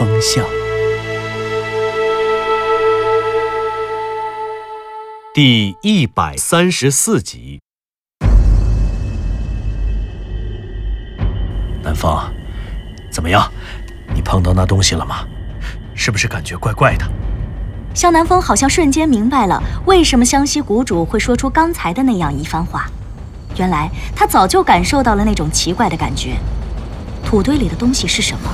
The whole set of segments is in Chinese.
风向》第一百三十四集。南风，怎么样？你碰到那东西了吗？是不是感觉怪怪的？向南风好像瞬间明白了为什么湘西谷主会说出刚才的那样一番话。原来他早就感受到了那种奇怪的感觉。土堆里的东西是什么？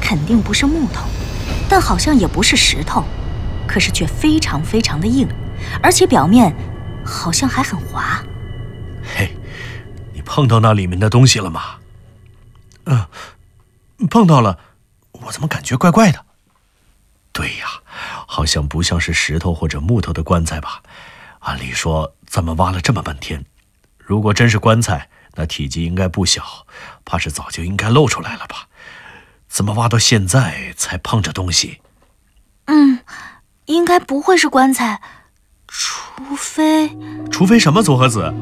肯定不是木头，但好像也不是石头，可是却非常非常的硬，而且表面好像还很滑。嘿，你碰到那里面的东西了吗？嗯、碰到了。我怎么感觉怪怪的？对呀，好像不像是石头或者木头的棺材吧？按理说，咱们挖了这么半天，如果真是棺材，那体积应该不小，怕是早就应该露出来了吧？怎么挖到现在才碰着东西？嗯，应该不会是棺材，除非除非什么佐和子？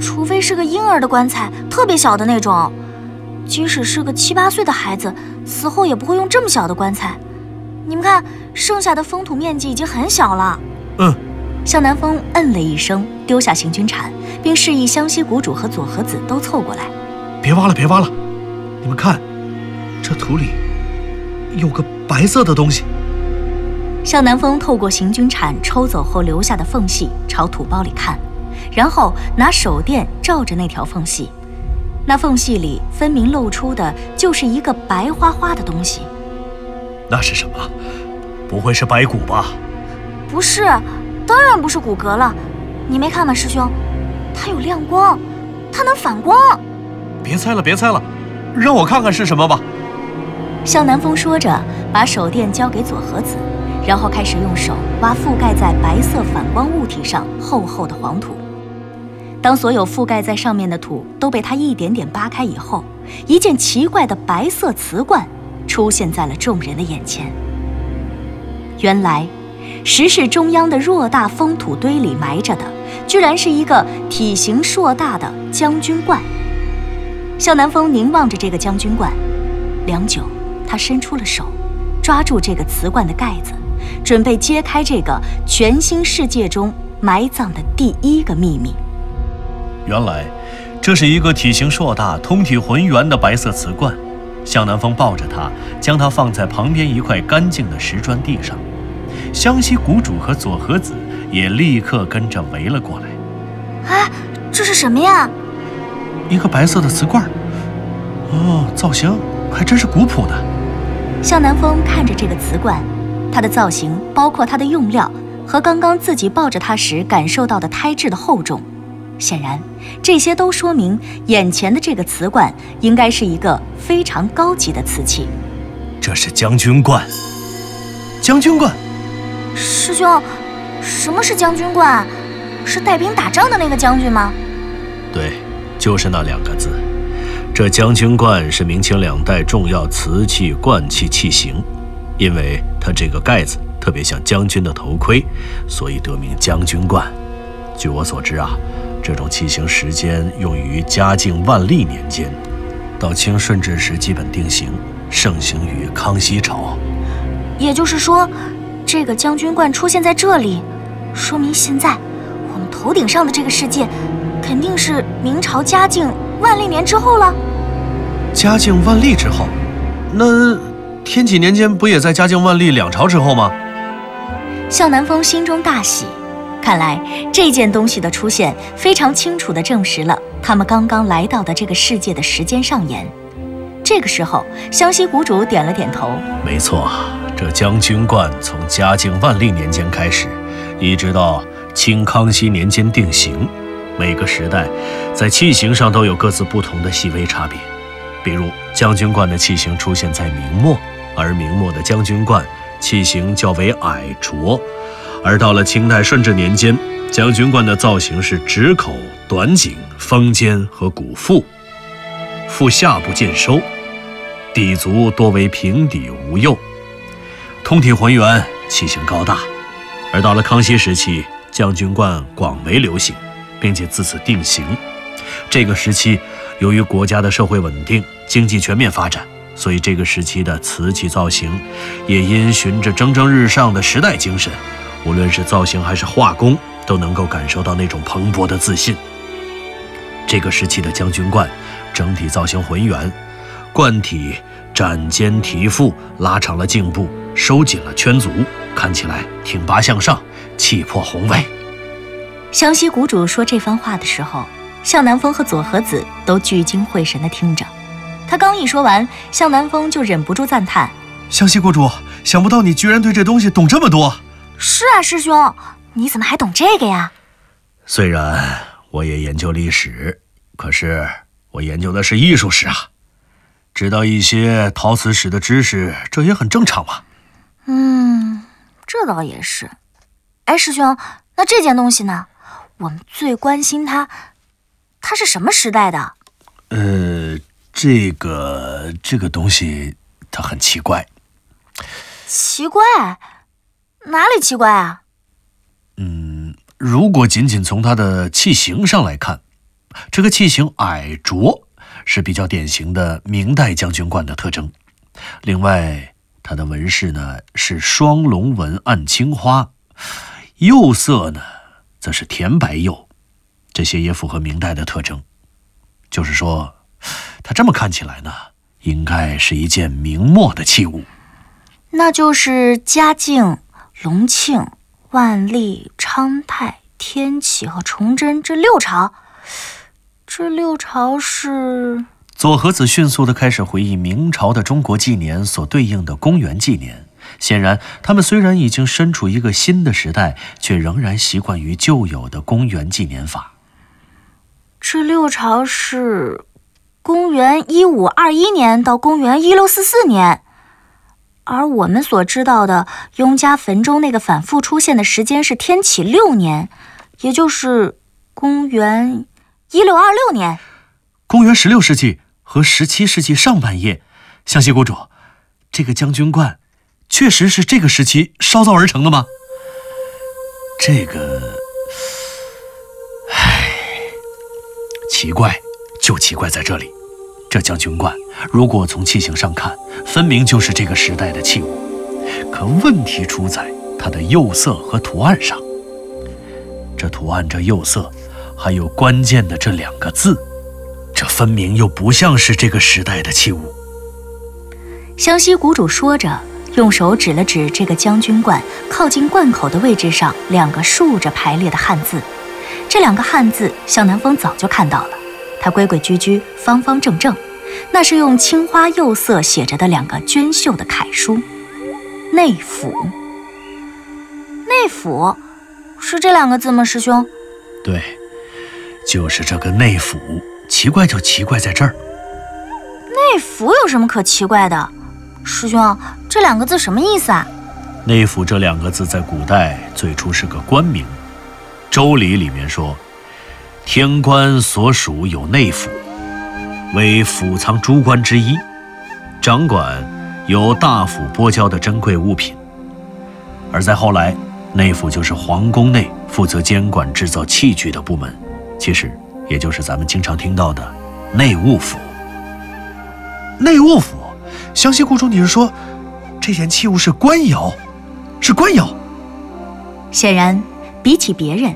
除非是个婴儿的棺材，特别小的那种。即使是个七八岁的孩子，死后也不会用这么小的棺材。你们看，剩下的封土面积已经很小了。嗯，向南风嗯了一声，丢下行军铲，并示意湘西谷主和佐和子都凑过来。别挖了，别挖了！你们看，这土里有个白色的东西。向南风透过行军铲抽走后留下的缝隙，朝土包里看，然后拿手电照着那条缝隙。那缝隙里分明露出的就是一个白花花的东西。那是什么？不会是白骨吧？不是，当然不是骨骼了。你没看吗，师兄？它有亮光，它能反光。别猜了，别猜了，让我看看是什么吧。向南风说着，把手电交给佐和子，然后开始用手挖覆盖在白色反光物体上厚厚的黄土。当所有覆盖在上面的土都被他一点点扒开以后，一件奇怪的白色瓷罐出现在了众人的眼前。原来，石室中央的偌大封土堆里埋着的，居然是一个体型硕大的将军罐。向南风凝望着这个将军罐，良久，他伸出了手，抓住这个瓷罐的盖子，准备揭开这个全新世界中埋葬的第一个秘密。原来，这是一个体型硕大、通体浑圆的白色瓷罐。向南风抱着它，将它放在旁边一块干净的石砖地上。湘西谷主和佐和子也立刻跟着围了过来。哎，这是什么呀？一个白色的瓷罐。哦，造型还真是古朴呢。向南风看着这个瓷罐，它的造型，包括它的用料，和刚刚自己抱着它时感受到的胎质的厚重。显然，这些都说明眼前的这个瓷罐应该是一个非常高级的瓷器。这是将军罐。将军罐，师兄，什么是将军罐？是带兵打仗的那个将军吗？对，就是那两个字。这将军罐是明清两代重要瓷器罐器器型，因为它这个盖子特别像将军的头盔，所以得名将军罐。据我所知啊。这种器型时间用于嘉靖、万历年间，到清顺治时基本定型，盛行于康熙朝。也就是说，这个将军罐出现在这里，说明现在我们头顶上的这个世界，肯定是明朝嘉靖、万历年之后了。嘉靖、万历之后，那天启年间不也在嘉靖、万历两朝之后吗？向南风心中大喜。看来这件东西的出现，非常清楚地证实了他们刚刚来到的这个世界的时间上沿。这个时候，湘西谷主点了点头：“没错，这将军冠从嘉靖、万历年间开始，一直到清康熙年间定型。每个时代在器型上都有各自不同的细微差别。比如将军罐的器型出现在明末，而明末的将军观器形较为矮拙，而到了清代顺治年间，将军观的造型是直口、短颈、方肩和鼓腹，腹下部见收，底足多为平底无釉，通体浑圆，器形高大。而到了康熙时期，将军观广为流行，并且自此定型。这个时期，由于国家的社会稳定，经济全面发展。所以，这个时期的瓷器造型，也因循着蒸蒸日上的时代精神，无论是造型还是画工，都能够感受到那种蓬勃的自信。这个时期的将军冠，整体造型浑圆，冠体展肩提腹，拉长了颈部，收紧了圈足，看起来挺拔向上，气魄宏伟。湘西谷主说这番话的时候，向南风和左和子都聚精会神地听着。他刚一说完，向南风就忍不住赞叹：“湘西谷主，想不到你居然对这东西懂这么多。”“是啊，师兄，你怎么还懂这个呀？”“虽然我也研究历史，可是我研究的是艺术史啊，知道一些陶瓷史的知识，这也很正常嘛。”“嗯，这倒也是。哎，师兄，那这件东西呢？我们最关心它，它是什么时代的？”“呃。”这个这个东西它很奇怪，奇怪？哪里奇怪啊？嗯，如果仅仅从它的器形上来看，这个器形矮拙是比较典型的明代将军冠的特征。另外，它的纹饰呢是双龙纹暗青花，釉色呢则是甜白釉，这些也符合明代的特征，就是说。它这么看起来呢，应该是一件明末的器物，那就是嘉靖、隆庆、万历、昌泰、天启和崇祯这六朝。这六朝是左和子迅速地开始回忆明朝的中国纪年所对应的公元纪年。显然，他们虽然已经身处一个新的时代，却仍然习惯于旧有的公元纪年法。这六朝是。公元一五二一年到公元一六四四年，而我们所知道的雍家坟中那个反复出现的时间是天启六年，也就是公元一六二六年。公元十六世纪和十七世纪上半叶，湘西谷主，这个将军观确实是这个时期烧造而成的吗？这个，唉，奇怪，就奇怪在这里。这将军冠，如果从器型上看，分明就是这个时代的器物。可问题出在它的釉色和图案上。这图案、这釉色，还有关键的这两个字，这分明又不像是这个时代的器物。湘西谷主说着，用手指了指这个将军罐靠近罐口的位置上两个竖着排列的汉字。这两个汉字，向南风早就看到了。它规规矩矩、方方正正，那是用青花釉色写着的两个娟秀的楷书“内府”。内府是这两个字吗，师兄？对，就是这个内府。奇怪就奇怪在这儿。内府有什么可奇怪的？师兄，这两个字什么意思啊？内府这两个字在古代最初是个官名，《周礼》里面说。天官所属有内府，为府藏诸官之一，掌管由大府拨交的珍贵物品。而在后来，内府就是皇宫内负责监管制造器具的部门，其实也就是咱们经常听到的内务府。内务府，湘西故主，你是说这件器物是官窑？是官窑？显然，比起别人。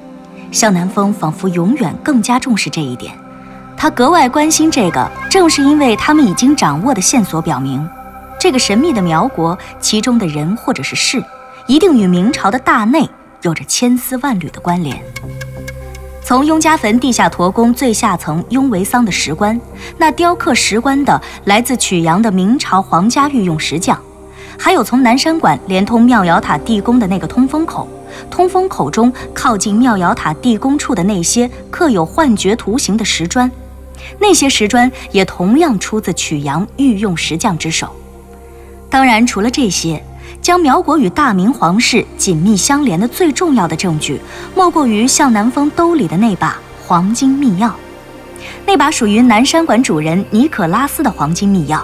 向南风仿佛永远更加重视这一点，他格外关心这个，正是因为他们已经掌握的线索表明，这个神秘的苗国其中的人或者是事，一定与明朝的大内有着千丝万缕的关联。从雍家坟地下驼宫最下层雍维桑的石棺，那雕刻石棺的来自曲阳的明朝皇家御用石匠，还有从南山馆连通妙瑶塔地宫的那个通风口。通风口中靠近妙瑶塔地宫处的那些刻有幻觉图形的石砖，那些石砖也同样出自曲阳御用石匠之手。当然，除了这些，将苗国与大明皇室紧密相连的最重要的证据，莫过于向南风兜里的那把黄金密钥。那把属于南山馆主人尼可拉斯的黄金密钥，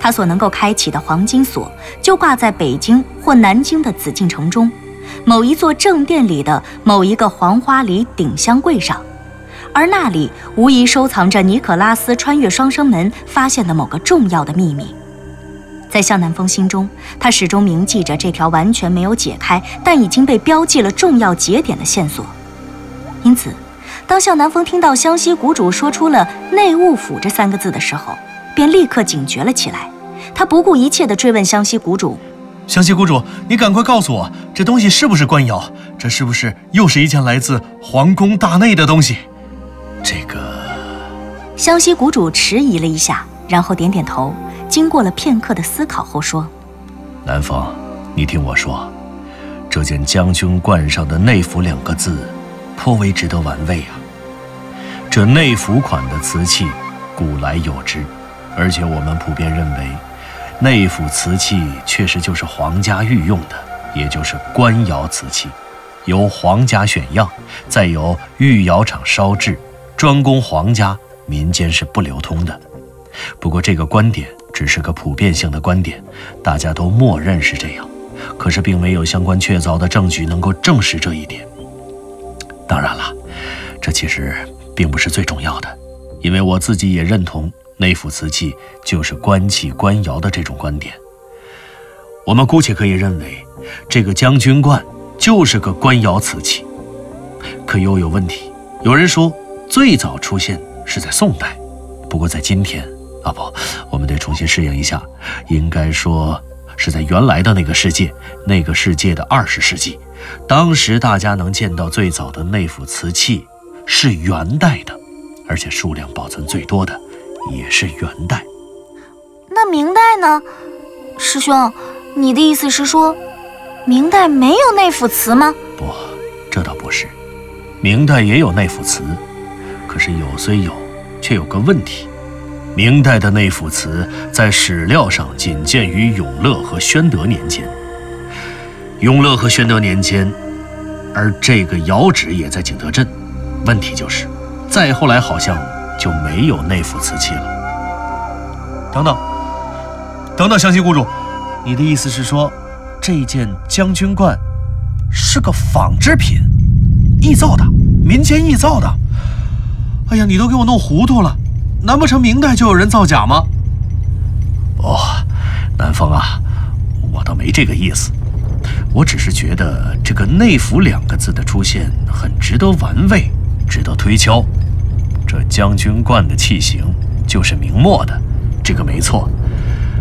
他所能够开启的黄金锁，就挂在北京或南京的紫禁城中。某一座正殿里的某一个黄花梨顶香柜上，而那里无疑收藏着尼可拉斯穿越双生门发现的某个重要的秘密。在向南风心中，他始终铭记着这条完全没有解开但已经被标记了重要节点的线索。因此，当向南风听到湘西谷主说出了“内务府”这三个字的时候，便立刻警觉了起来。他不顾一切地追问湘西谷主。湘西谷主，你赶快告诉我，这东西是不是官窑？这是不是又是一件来自皇宫大内的东西？这个……湘西谷主迟疑了一下，然后点点头，经过了片刻的思考后说：“南风，你听我说，这件将军冠上的‘内府’两个字，颇为值得玩味啊。这内府款的瓷器，古来有之，而且我们普遍认为。”内府瓷器确实就是皇家御用的，也就是官窑瓷器，由皇家选样，再由御窑厂烧制，专供皇家，民间是不流通的。不过这个观点只是个普遍性的观点，大家都默认是这样，可是并没有相关确凿的证据能够证实这一点。当然了，这其实并不是最重要的，因为我自己也认同。内府瓷器就是官器官窑的这种观点，我们姑且可以认为，这个将军罐就是个官窑瓷器。可又有问题，有人说最早出现是在宋代，不过在今天啊不，我们得重新适应一下，应该说是在原来的那个世界，那个世界的二十世纪，当时大家能见到最早的内府瓷器是元代的，而且数量保存最多的。也是元代，那明代呢？师兄，你的意思是说，明代没有内府瓷吗？不，这倒不是，明代也有内府瓷，可是有虽有，却有个问题：明代的内府瓷在史料上仅见于永乐和宣德年间。永乐和宣德年间，而这个窑址也在景德镇。问题就是，再后来好像。就没有内府瓷器了。等等，等等，湘西雇主，你的意思是说，这件将军冠是个仿制品，臆造的，民间臆造的？哎呀，你都给我弄糊涂了！难不成明代就有人造假吗？哦，南风啊，我倒没这个意思，我只是觉得这个“内府”两个字的出现很值得玩味，值得推敲。这将军罐的器型就是明末的，这个没错。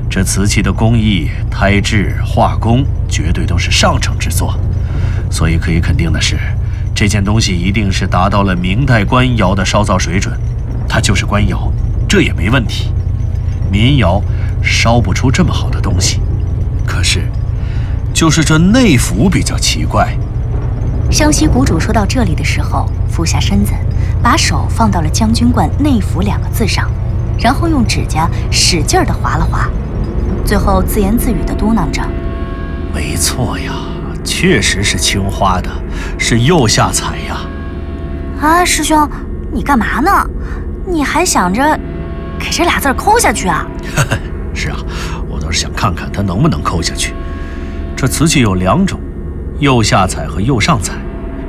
这瓷器的工艺、胎质、画工绝对都是上乘之作，所以可以肯定的是，这件东西一定是达到了明代官窑的烧造水准。它就是官窑，这也没问题。民窑烧不出这么好的东西。可是，就是这内府比较奇怪。湘西谷主说到这里的时候，俯下身子。把手放到了“将军冠内府”两个字上，然后用指甲使劲地划了划，最后自言自语地嘟囔着：“没错呀，确实是青花的，是釉下彩呀。”啊，师兄，你干嘛呢？你还想着给这俩字抠下去啊？是啊，我倒是想看看它能不能抠下去。这瓷器有两种，釉下彩和釉上彩。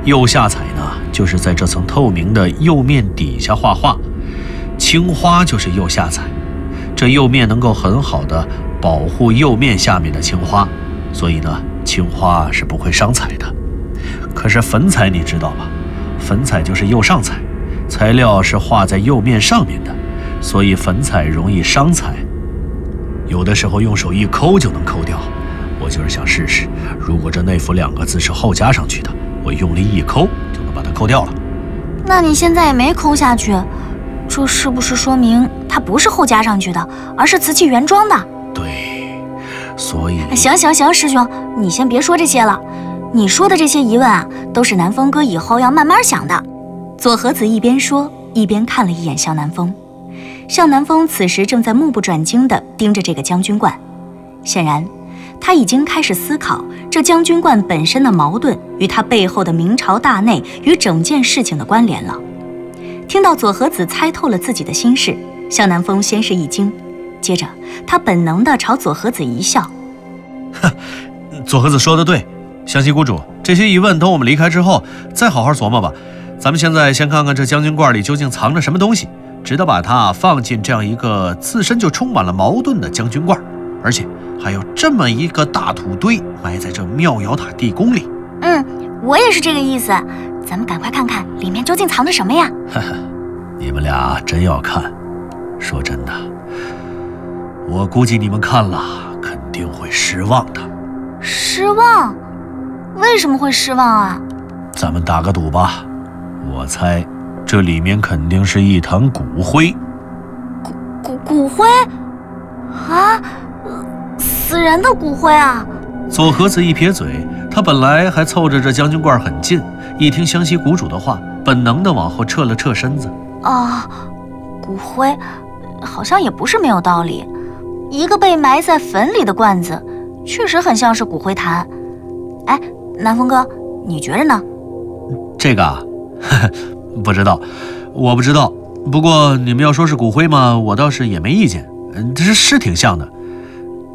釉下彩呢，就是在这层透明的釉面底下画画；青花就是釉下彩。这釉面能够很好的保护釉面下面的青花，所以呢，青花是不会伤彩的。可是粉彩你知道吧？粉彩就是釉上彩，材料是画在釉面上面的，所以粉彩容易伤彩。有的时候用手一抠就能抠掉。我就是想试试，如果这“内府”两个字是后加上去的。我用力一抠就能把它抠掉了。那你现在也没抠下去，这是不是说明它不是后加上去的，而是瓷器原装的？对，所以……行行行，师兄，你先别说这些了。你说的这些疑问啊，都是南风哥以后要慢慢想的。左和子一边说，一边看了一眼向南风。向南风此时正在目不转睛地盯着这个将军罐，显然，他已经开始思考这将军冠本身的矛盾与他背后的明朝大内与整件事情的关联了。听到左和子猜透了自己的心事，向南风先是一惊，接着他本能地朝左和子一笑：“哼，左和子说的对，湘西谷主，这些疑问等我们离开之后再好好琢磨吧。咱们现在先看看这将军罐里究竟藏着什么东西，值得把它放进这样一个自身就充满了矛盾的将军罐，而且还有这么一个大土堆埋在这妙瑶塔地宫里。嗯，我也是这个意思。”咱们赶快看看里面究竟藏着什么呀！哈哈，你们俩真要看？说真的，我估计你们看了肯定会失望的。失望？为什么会失望啊？咱们打个赌吧，我猜这里面肯定是一坛骨灰。骨骨骨灰？啊？死人的骨灰啊？左和子一撇嘴，他本来还凑着这将军罐很近。一听湘西谷主的话，本能的往后撤了撤身子。啊，骨灰，好像也不是没有道理。一个被埋在坟里的罐子，确实很像是骨灰坛。哎，南风哥，你觉着呢？这个啊，不知道，我不知道。不过你们要说是骨灰嘛，我倒是也没意见。嗯，这是是挺像的。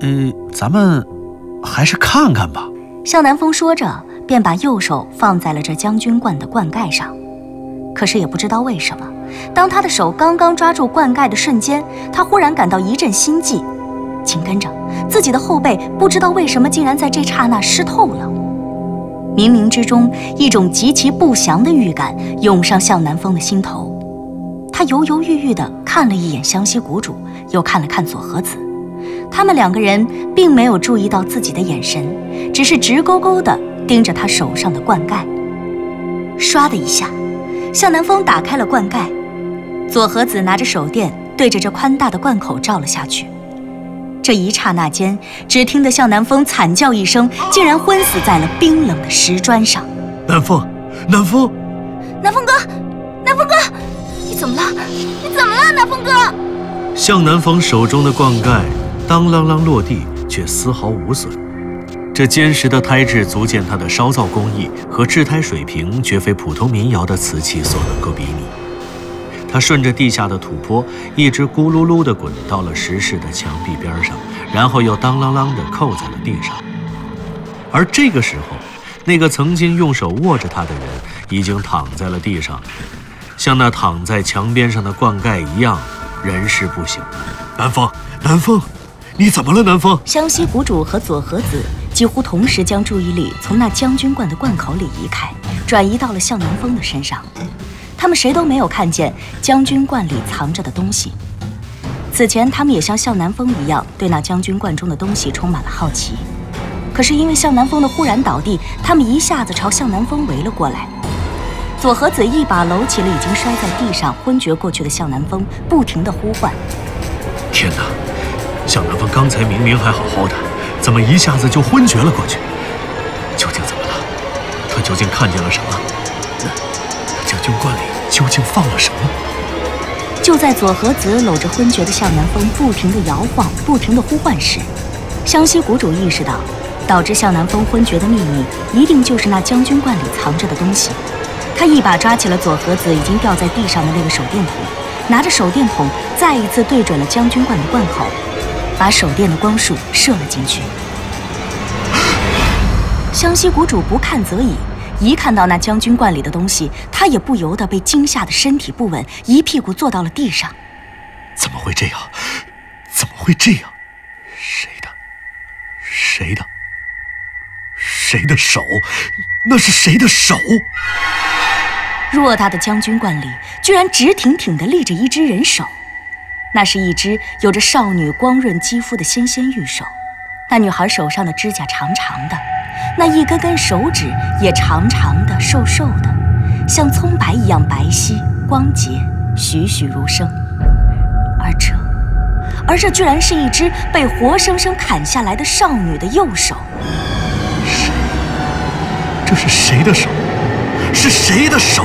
嗯，咱们还是看看吧。向南风说着。便把右手放在了这将军罐的罐盖上，可是也不知道为什么，当他的手刚刚抓住罐盖的瞬间，他忽然感到一阵心悸，紧跟着自己的后背不知道为什么竟然在这刹那湿透了。冥冥之中，一种极其不祥的预感涌上向南风的心头。他犹犹豫豫地看了一眼湘西谷主，又看了看左和子，他们两个人并没有注意到自己的眼神，只是直勾勾地。盯着他手上的罐盖，唰的一下，向南风打开了罐盖，左和子拿着手电对着这宽大的罐口照了下去。这一刹那间，只听得向南风惨叫一声，竟然昏死在了冰冷的石砖上。南风，南风，南风哥，南风哥，你怎么了？你怎么了，南风哥？向南风手中的罐盖当啷啷落地，却丝毫无损。这坚实的胎质足见它的烧造工艺和制胎水平绝非普通民窑的瓷器所能够比拟。它顺着地下的土坡一直咕噜噜地滚到了石室的墙壁边上，然后又当啷啷地扣在了地上。而这个时候，那个曾经用手握着他的人已经躺在了地上，像那躺在墙边上的灌溉一样，人事不省。南风，南风，你怎么了？南风，湘西谷主和左和子。几乎同时将注意力从那将军罐的罐口里移开，转移到了向南风的身上。他们谁都没有看见将军罐里藏着的东西。此前，他们也像向南风一样，对那将军罐中的东西充满了好奇。可是因为向南风的忽然倒地，他们一下子朝向南风围了过来。左和子一把搂起了已经摔在地上昏厥过去的向南风，不停地呼唤：“天哪！向南风刚才明明还好好的。”怎么一下子就昏厥了过去？究竟怎么了？他究竟看见了什么？将军罐里究竟放了什么？就在左和子搂着昏厥的向南风不停地摇晃、不停地呼唤时，湘西谷主意识到，导致向南风昏厥的秘密一定就是那将军罐里藏着的东西。他一把抓起了左和子已经掉在地上的那个手电筒，拿着手电筒再一次对准了将军罐的罐口。把手电的光束射了进去。湘西谷主不看则已，一看到那将军罐里的东西，他也不由得被惊吓的身体不稳，一屁股坐到了地上。怎么会这样？怎么会这样？谁的？谁的？谁的手？那是谁的手？偌大的将军罐里，居然直挺挺地立着一只人手。那是一只有着少女光润肌肤的纤纤玉手，那女孩手上的指甲长长的，那一根根手指也长长的、瘦瘦的，像葱白一样白皙光洁、栩栩如生。而这，而这居然是一只被活生生砍下来的少女的右手。谁？这是谁的手？是谁的手？